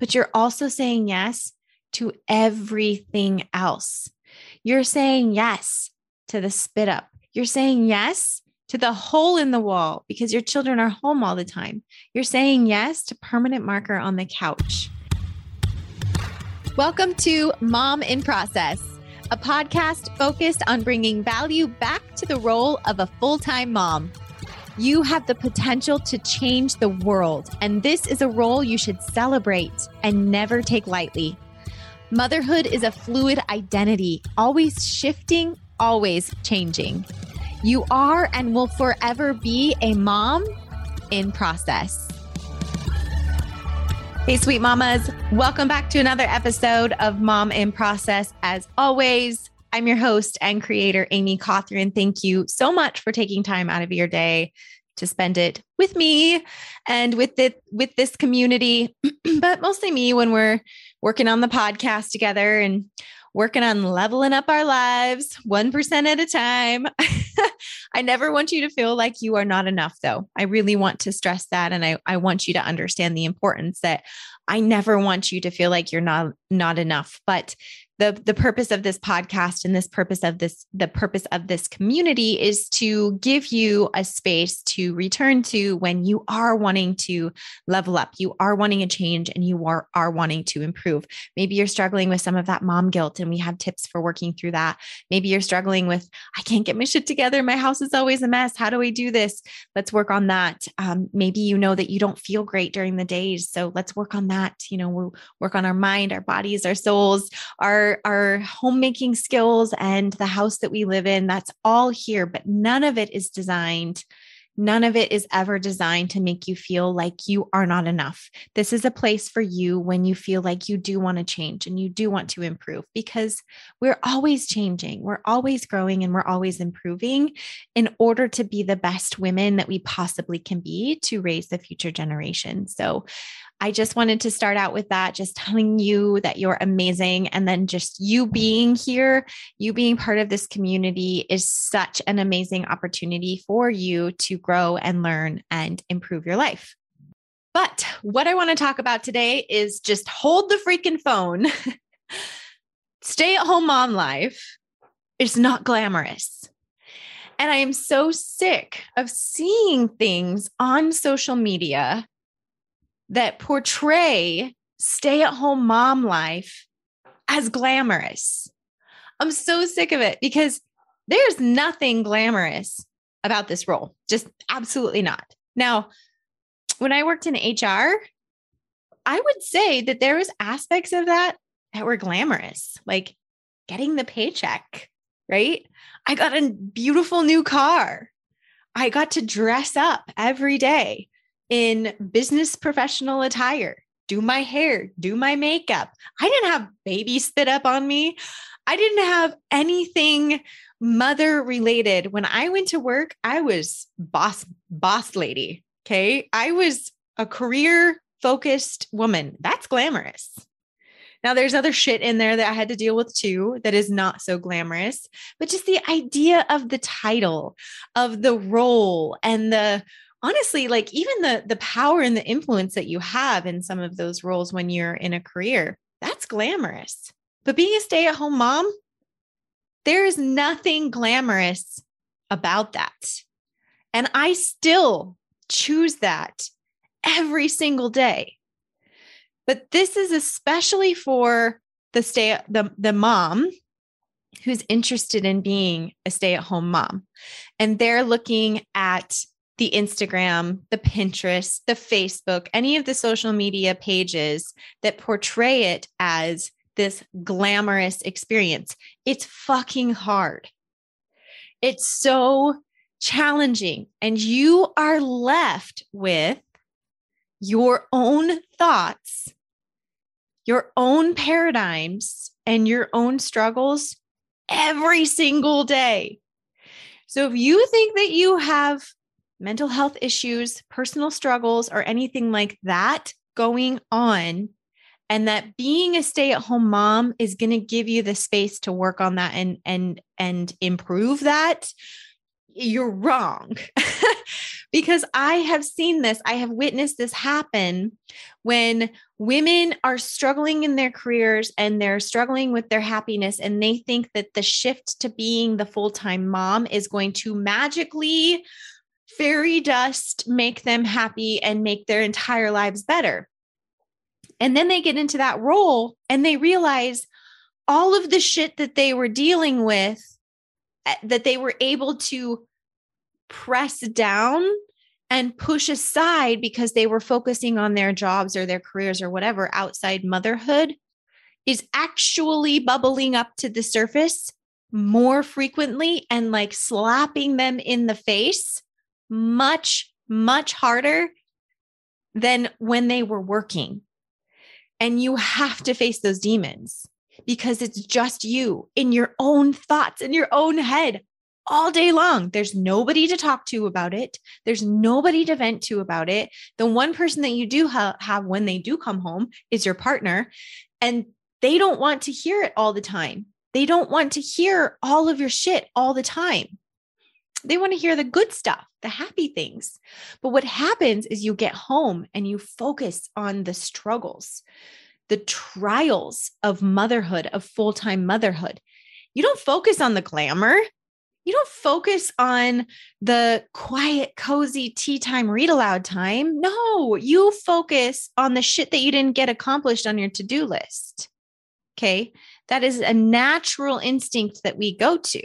but you're also saying yes to everything else. You're saying yes to the spit up. You're saying yes to the hole in the wall because your children are home all the time. You're saying yes to permanent marker on the couch. Welcome to Mom in Process, a podcast focused on bringing value back to the role of a full time mom. You have the potential to change the world, and this is a role you should celebrate and never take lightly. Motherhood is a fluid identity, always shifting, always changing. You are and will forever be a mom in process. Hey, sweet mamas, welcome back to another episode of Mom in Process. As always, I'm your host and creator, Amy Cawthron. Thank you so much for taking time out of your day to spend it with me and with it with this community, but mostly me when we're working on the podcast together and working on leveling up our lives 1% at a time. I never want you to feel like you are not enough, though. I really want to stress that. And I, I want you to understand the importance that I never want you to feel like you're not, not enough. But the the purpose of this podcast and this purpose of this the purpose of this community is to give you a space to return to when you are wanting to level up. You are wanting a change and you are are wanting to improve. Maybe you're struggling with some of that mom guilt and we have tips for working through that. Maybe you're struggling with i can't get my shit together. My house is always a mess. How do i do this? Let's work on that. Um, maybe you know that you don't feel great during the days. So let's work on that. You know we'll work on our mind our bodies our souls our our homemaking skills and the house that we live in that's all here but none of it is designed None of it is ever designed to make you feel like you are not enough. This is a place for you when you feel like you do want to change and you do want to improve because we're always changing, we're always growing, and we're always improving in order to be the best women that we possibly can be to raise the future generation. So, I just wanted to start out with that, just telling you that you're amazing. And then just you being here, you being part of this community is such an amazing opportunity for you to grow and learn and improve your life. But what I want to talk about today is just hold the freaking phone. Stay at home mom life is not glamorous. And I am so sick of seeing things on social media that portray stay at home mom life as glamorous. I'm so sick of it because there's nothing glamorous about this role, just absolutely not. Now, when I worked in HR, I would say that there was aspects of that that were glamorous, like getting the paycheck, right? I got a beautiful new car. I got to dress up every day in business professional attire, do my hair, do my makeup. I didn't have baby spit up on me. I didn't have anything mother related. When I went to work, I was boss boss lady, okay? I was a career focused woman. That's glamorous. Now, there's other shit in there that I had to deal with too that is not so glamorous, but just the idea of the title, of the role, and the honestly like even the the power and the influence that you have in some of those roles when you're in a career that's glamorous. But being a stay-at-home mom there is nothing glamorous about that. And i still choose that every single day. But this is especially for the stay the the mom who's interested in being a stay-at-home mom. And they're looking at the Instagram, the Pinterest, the Facebook, any of the social media pages that portray it as this glamorous experience. It's fucking hard. It's so challenging. And you are left with your own thoughts, your own paradigms, and your own struggles every single day. So if you think that you have mental health issues, personal struggles, or anything like that going on, and that being a stay-at-home mom is going to give you the space to work on that and and and improve that, you're wrong. because I have seen this, I have witnessed this happen when women are struggling in their careers and they're struggling with their happiness, and they think that the shift to being the full time mom is going to magically fairy dust make them happy and make their entire lives better. And then they get into that role and they realize all of the shit that they were dealing with eh, that they were able to press down and push aside because they were focusing on their jobs or their careers or whatever outside motherhood is actually bubbling up to the surface more frequently and like slapping them in the face much, much harder than when they were working. And you have to face those demons because it's just you in your own thoughts, in your own head all day long. There's nobody to talk to about it. There's nobody to vent to about it. The one person that you do ha- have when they do come home is your partner. And they don't want to hear it all the time. They don't want to hear all of your shit all the time. They want to hear the good stuff, the happy things. But what happens is you get home and you focus on the struggles, the trials of motherhood, of full time motherhood. You don't focus on the glamour. You don't focus on the quiet, cozy tea time, read aloud time. No, you focus on the shit that you didn't get accomplished on your to do list. Okay. That is a natural instinct that we go to.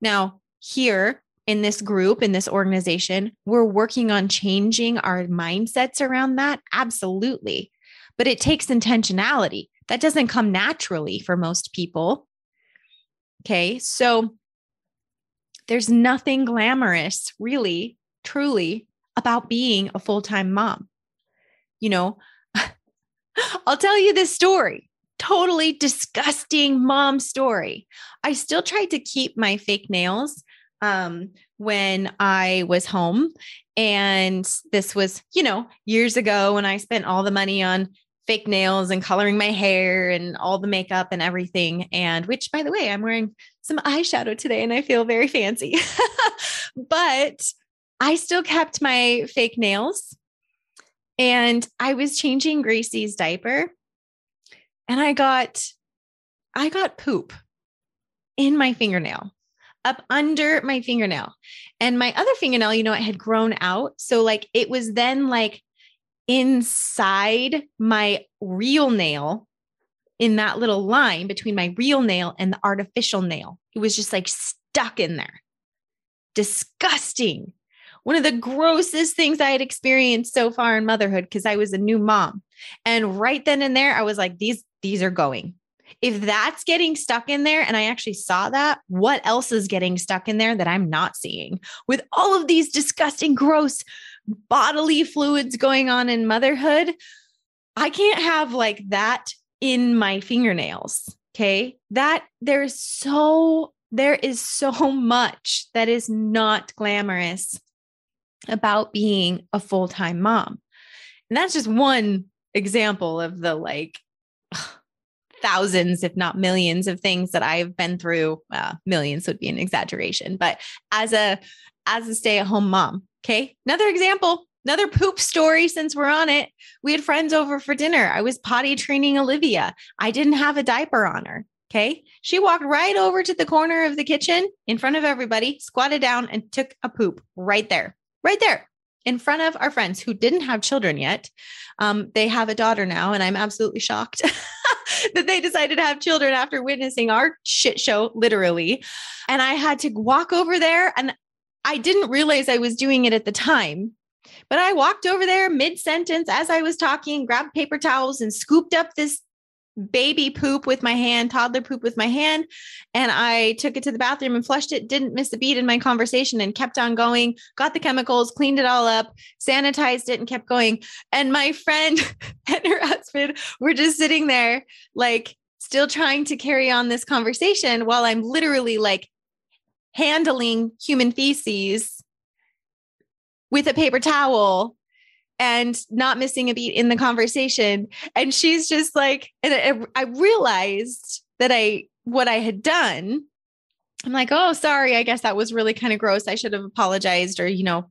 Now, here in this group, in this organization, we're working on changing our mindsets around that. Absolutely. But it takes intentionality. That doesn't come naturally for most people. Okay. So there's nothing glamorous, really, truly, about being a full time mom. You know, I'll tell you this story totally disgusting mom story. I still tried to keep my fake nails um, when I was home. And this was, you know, years ago when I spent all the money on fake nails and coloring my hair and all the makeup and everything. And which, by the way, I'm wearing some eyeshadow today and I feel very fancy. but I still kept my fake nails. And I was changing Gracie's diaper and I got I got poop in my fingernail up under my fingernail. And my other fingernail, you know, it had grown out. So, like, it was then like inside my real nail in that little line between my real nail and the artificial nail. It was just like stuck in there. Disgusting. One of the grossest things I had experienced so far in motherhood because I was a new mom. And right then and there, I was like, these, these are going. If that's getting stuck in there, and I actually saw that, what else is getting stuck in there that I'm not seeing? With all of these disgusting, gross bodily fluids going on in motherhood, I can't have like that in my fingernails. Okay. That there's so, there is so much that is not glamorous about being a full time mom. And that's just one example of the like thousands, if not millions, of things that I've been through. Uh, millions would be an exaggeration, but as a as a stay at home mom. Okay, another example. Another poop story since we're on it. We had friends over for dinner. I was potty training Olivia. I didn't have a diaper on her. Okay. She walked right over to the corner of the kitchen in front of everybody, squatted down, and took a poop right there, right there in front of our friends who didn't have children yet. Um, they have a daughter now, and I'm absolutely shocked that they decided to have children after witnessing our shit show, literally. And I had to walk over there, and I didn't realize I was doing it at the time. But I walked over there mid sentence as I was talking, grabbed paper towels and scooped up this baby poop with my hand, toddler poop with my hand. And I took it to the bathroom and flushed it, didn't miss a beat in my conversation and kept on going, got the chemicals, cleaned it all up, sanitized it, and kept going. And my friend and her husband were just sitting there, like, still trying to carry on this conversation while I'm literally like handling human feces with a paper towel and not missing a beat in the conversation. And she's just like, and I, I realized that I, what I had done I'm like, oh, sorry. I guess that was really kind of gross. I should have apologized or, you know,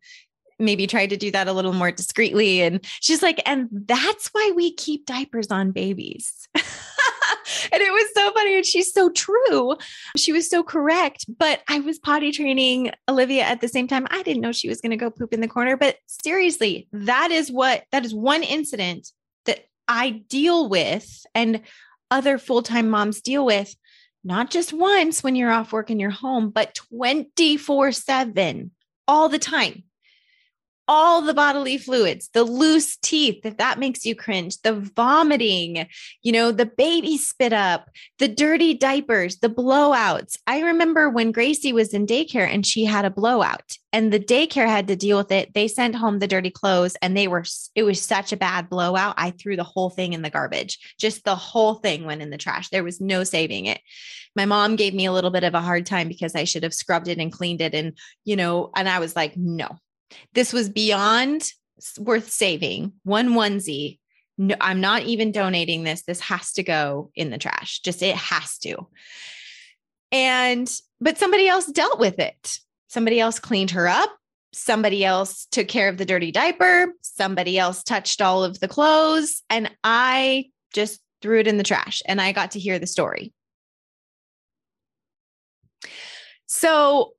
maybe tried to do that a little more discreetly. And she's like, and that's why we keep diapers on babies. and it was so funny. And she's so true. She was so correct. But I was potty training Olivia at the same time. I didn't know she was going to go poop in the corner. But seriously, that is what, that is one incident that I deal with and other full time moms deal with, not just once when you're off work in your home, but 24 7 all the time all the bodily fluids, the loose teeth, if that makes you cringe, the vomiting, you know, the baby spit up, the dirty diapers, the blowouts. I remember when Gracie was in daycare and she had a blowout and the daycare had to deal with it. They sent home the dirty clothes and they were, it was such a bad blowout. I threw the whole thing in the garbage. Just the whole thing went in the trash. There was no saving it. My mom gave me a little bit of a hard time because I should have scrubbed it and cleaned it. And, you know, and I was like, no, this was beyond worth saving. One onesie. No, I'm not even donating this. This has to go in the trash. Just it has to. And, but somebody else dealt with it. Somebody else cleaned her up. Somebody else took care of the dirty diaper. Somebody else touched all of the clothes. And I just threw it in the trash and I got to hear the story. So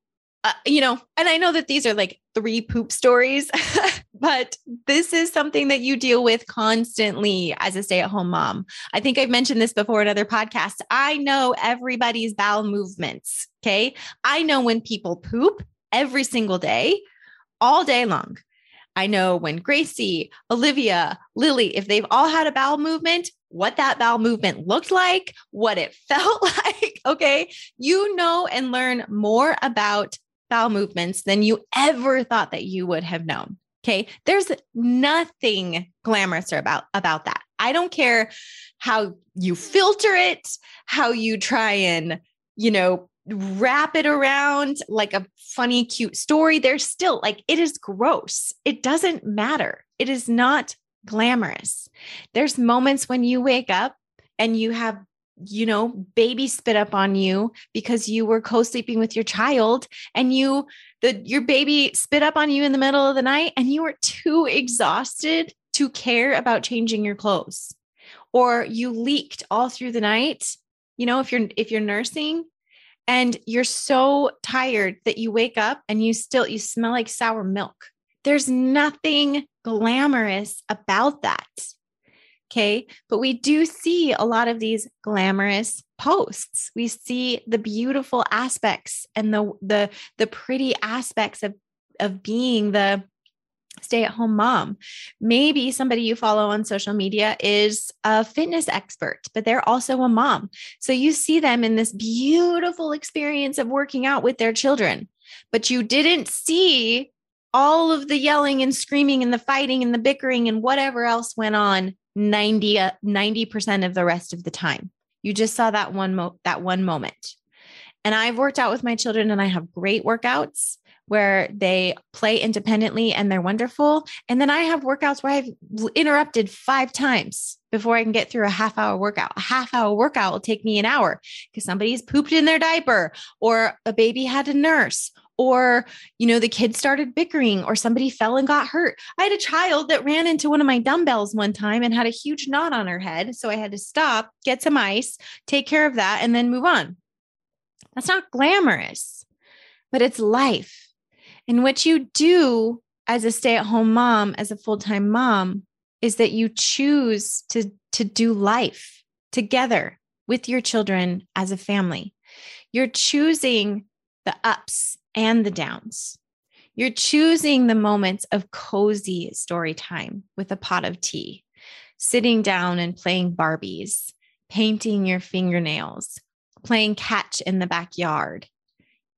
uh, you know, and I know that these are like three poop stories, but this is something that you deal with constantly as a stay at home mom. I think I've mentioned this before in other podcasts. I know everybody's bowel movements. Okay. I know when people poop every single day, all day long. I know when Gracie, Olivia, Lily, if they've all had a bowel movement, what that bowel movement looked like, what it felt like. Okay. You know and learn more about bowel movements than you ever thought that you would have known. Okay. There's nothing glamorous about, about that. I don't care how you filter it, how you try and, you know, wrap it around like a funny, cute story. There's still like, it is gross. It doesn't matter. It is not glamorous. There's moments when you wake up and you have you know, baby spit up on you because you were co-sleeping with your child and you the your baby spit up on you in the middle of the night and you were too exhausted to care about changing your clothes. Or you leaked all through the night, you know, if you're if you're nursing and you're so tired that you wake up and you still you smell like sour milk. There's nothing glamorous about that. Okay. But we do see a lot of these glamorous posts. We see the beautiful aspects and the the the pretty aspects of of being the stay at home mom. Maybe somebody you follow on social media is a fitness expert, but they're also a mom. So you see them in this beautiful experience of working out with their children, but you didn't see all of the yelling and screaming and the fighting and the bickering and whatever else went on 90 uh, 90% of the rest of the time. You just saw that one mo- that one moment. And I've worked out with my children and I have great workouts where they play independently and they're wonderful. And then I have workouts where I've interrupted five times before I can get through a half hour workout. A half hour workout will take me an hour because somebody's pooped in their diaper or a baby had a nurse or you know the kids started bickering or somebody fell and got hurt. I had a child that ran into one of my dumbbells one time and had a huge knot on her head. So i had to stop get some ice take care of that and then move on. That's not glamorous but it's life. And what you do as a stay-at-home mom as a full-time mom is that you choose to to do life together with your children as a family. You're choosing the ups and the downs. You're choosing the moments of cozy story time with a pot of tea, sitting down and playing Barbies, painting your fingernails, playing catch in the backyard,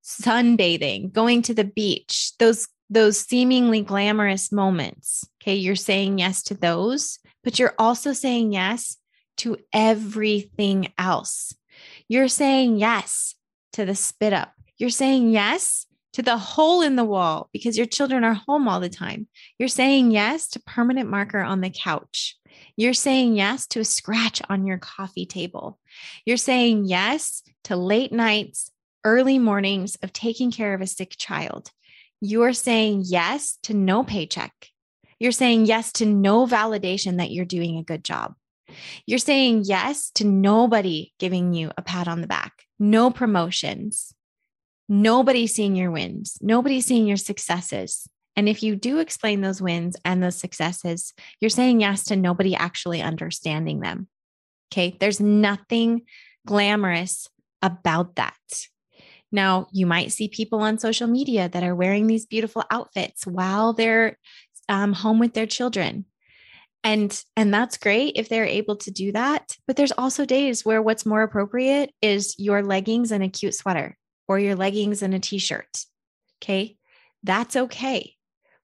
sunbathing, going to the beach, those those seemingly glamorous moments. Okay, you're saying yes to those, but you're also saying yes to everything else. You're saying yes to the spit up. You're saying yes to the hole in the wall because your children are home all the time. You're saying yes to permanent marker on the couch. You're saying yes to a scratch on your coffee table. You're saying yes to late nights early mornings of taking care of a sick child, you're saying yes to no paycheck. You're saying yes to no validation that you're doing a good job. You're saying yes to nobody giving you a pat on the back, no promotions, nobody seeing your wins, nobody seeing your successes. And if you do explain those wins and those successes, you're saying yes to nobody actually understanding them. Okay. There's nothing glamorous about that. Now, you might see people on social media that are wearing these beautiful outfits while they're um, home with their children. And and that's great if they're able to do that, but there's also days where what's more appropriate is your leggings and a cute sweater or your leggings and a t-shirt. Okay? That's okay.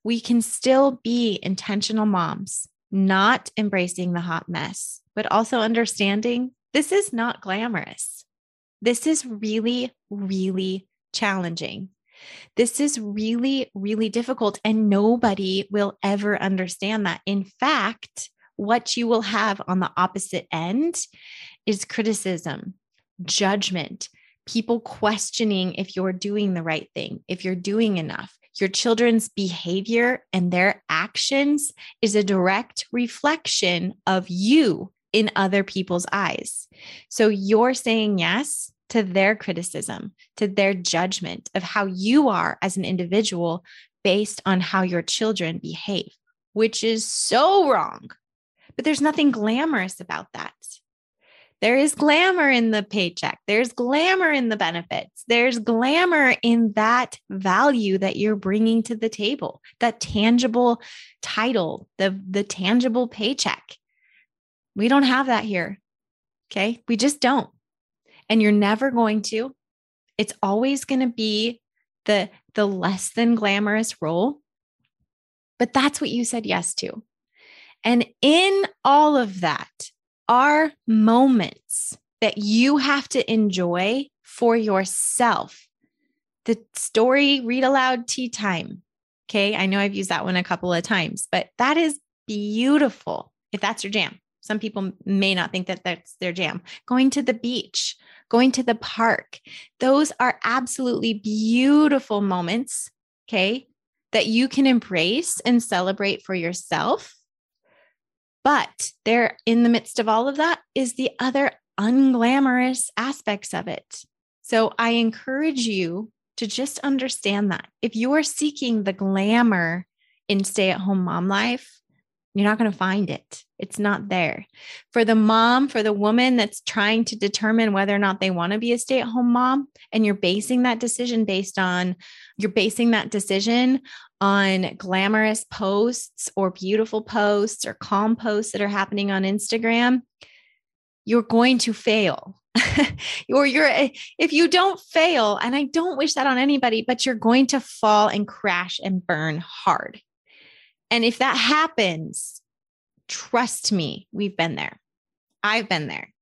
We can still be intentional moms, not embracing the hot mess, but also understanding this is not glamorous. This is really, really challenging. This is really, really difficult, and nobody will ever understand that. In fact, what you will have on the opposite end is criticism, judgment, people questioning if you're doing the right thing, if you're doing enough. Your children's behavior and their actions is a direct reflection of you in other people's eyes. So you're saying yes to their criticism, to their judgment of how you are as an individual based on how your children behave, which is so wrong. But there's nothing glamorous about that. There is glamour in the paycheck. There's glamour in the benefits. There's glamour in that value that you're bringing to the table, that tangible title, the, the tangible paycheck. We don't have that here. Okay. We just don't and you're never going to. It's always going to be the the less than glamorous role. But that's what you said yes to. And in all of that are moments that you have to enjoy for yourself. The story read aloud tea time. Okay. I know I've used that one a couple of times, but that is beautiful if that's your jam. Some people may not think that that's their jam. Going to the beach, going to the park. Those are absolutely beautiful moments, okay, that you can embrace and celebrate for yourself. But there, in the midst of all of that, is the other unglamorous aspects of it. So I encourage you to just understand that. If you are seeking the glamour in stay at home mom life, you're not going to find it. It's not there. For the mom, for the woman that's trying to determine whether or not they want to be a stay at home mom, and you're basing that decision based on, you're basing that decision on glamorous posts or beautiful posts or calm posts that are happening on Instagram, you're going to fail. or you're, eh, if you don't fail, and I don't wish that on anybody, but you're going to fall and crash and burn hard. And if that happens, trust me, we've been there. I've been there.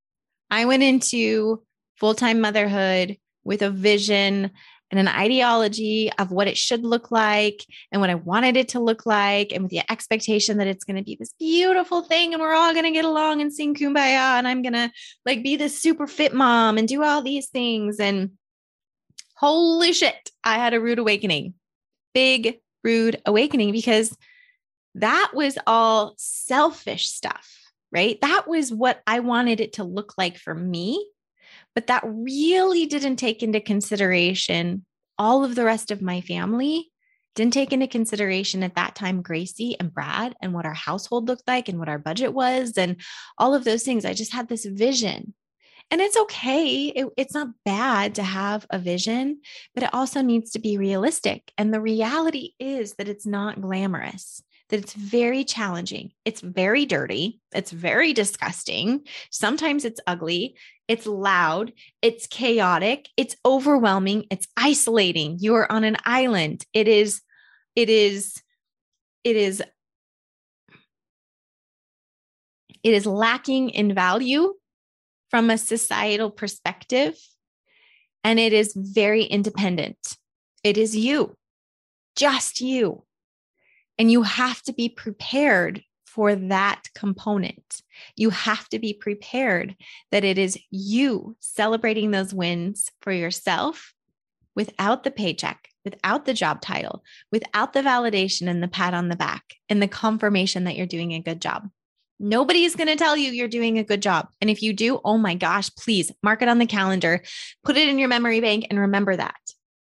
I went into full time motherhood with a vision and an ideology of what it should look like and what I wanted it to look like, and with the expectation that it's going to be this beautiful thing and we're all going to get along and sing kumbaya and I'm going to like be this super fit mom and do all these things. And holy shit, I had a rude awakening, big, rude awakening because that was all selfish stuff, right? That was what I wanted it to look like for me. But that really didn't take into consideration all of the rest of my family, didn't take into consideration at that time Gracie and Brad and what our household looked like and what our budget was and all of those things. I just had this vision. And it's okay. It, it's not bad to have a vision, but it also needs to be realistic. And the reality is that it's not glamorous that it's very challenging. It's very dirty. It's very disgusting. Sometimes it's ugly. It's loud. It's chaotic. It's overwhelming. It's isolating. You are on an island. It is, it is, it is, it is lacking in value from a societal perspective. And it is very independent. It is you, just you. And you have to be prepared for that component. You have to be prepared that it is you celebrating those wins for yourself without the paycheck, without the job title, without the validation and the pat on the back and the confirmation that you're doing a good job. Nobody's going to tell you you're doing a good job. And if you do, oh my gosh, please mark it on the calendar, put it in your memory bank, and remember that.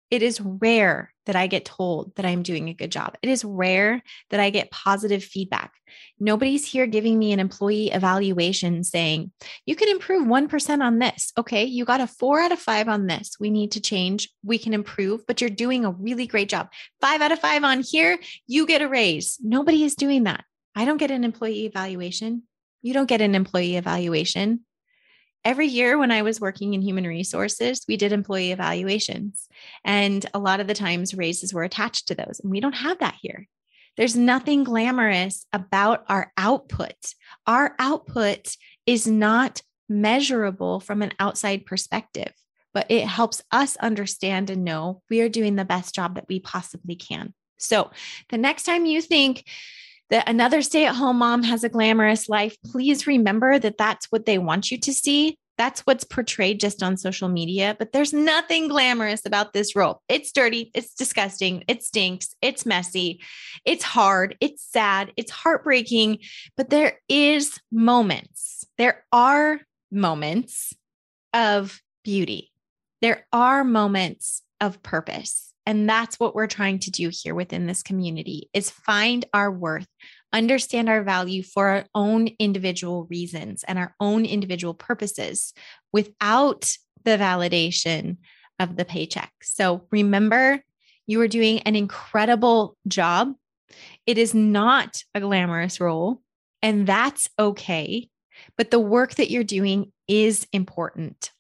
It is rare that I get told that I'm doing a good job. It is rare that I get positive feedback. Nobody's here giving me an employee evaluation saying, you can improve 1% on this. Okay, you got a four out of five on this. We need to change. We can improve, but you're doing a really great job. Five out of five on here, you get a raise. Nobody is doing that. I don't get an employee evaluation. You don't get an employee evaluation every year when I was working in human resources, we did employee evaluations. And a lot of the times raises were attached to those. And we don't have that here. There's nothing glamorous about our output. Our output is not measurable from an outside perspective, but it helps us understand and know we are doing the best job that we possibly can. So the next time you think, that another stay at home mom has a glamorous life, please remember that that's what they want you to see. That's what's portrayed just on social media, but there's nothing glamorous about this role. It's dirty, it's disgusting, it stinks, it's messy, it's hard, it's sad, it's heartbreaking, but there is moments. There are moments of beauty. There are moments of purpose. And that's what we're trying to do here within this community is find our worth, understand our value for our own individual reasons and our own individual purposes without the validation of the paycheck. So remember, you are doing an incredible job. It is not a glamorous role, and that's okay. But the work that you're doing is important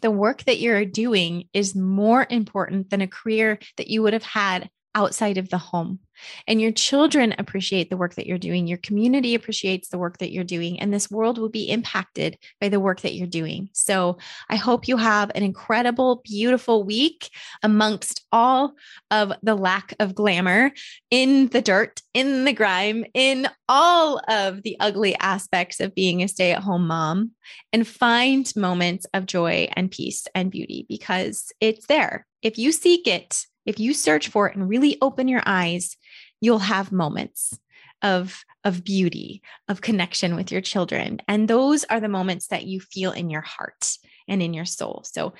the work that you're doing is more important than a career that you would have had outside of the home. And your children appreciate the work that you're doing. Your community appreciates the work that you're doing. And this world will be impacted by the work that you're doing. So I hope you have an incredible, beautiful week amongst all of the lack of glamour in the dirt, in the grime, in all of the ugly aspects of being a stay at home mom, and find moments of joy and peace and beauty because it's there. If you seek it, if you search for it and really open your eyes, you'll have moments of of beauty, of connection with your children. And those are the moments that you feel in your heart and in your soul. So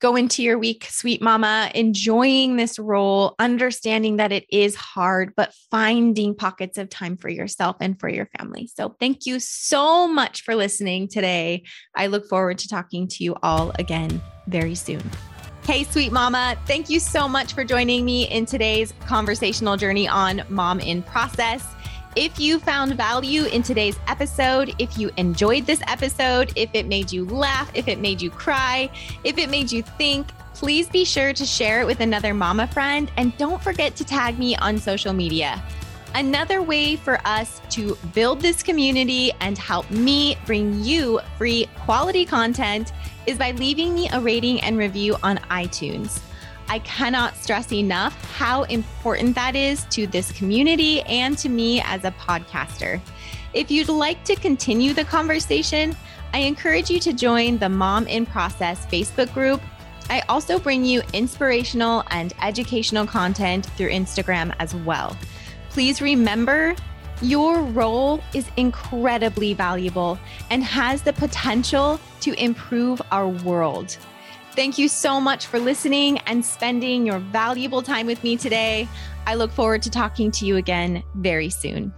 go into your week, sweet mama, enjoying this role, understanding that it is hard, but finding pockets of time for yourself and for your family. So, thank you so much for listening today. I look forward to talking to you all again very soon. Hey, sweet mama, thank you so much for joining me in today's conversational journey on Mom in Process. If you found value in today's episode, if you enjoyed this episode, if it made you laugh, if it made you cry, if it made you think, please be sure to share it with another mama friend and don't forget to tag me on social media. Another way for us to build this community and help me bring you free quality content is by leaving me a rating and review on iTunes. I cannot stress enough how important that is to this community and to me as a podcaster. If you'd like to continue the conversation, I encourage you to join the Mom in Process Facebook group. I also bring you inspirational and educational content through Instagram as well. Please remember your role is incredibly valuable and has the potential to improve our world. Thank you so much for listening and spending your valuable time with me today. I look forward to talking to you again very soon.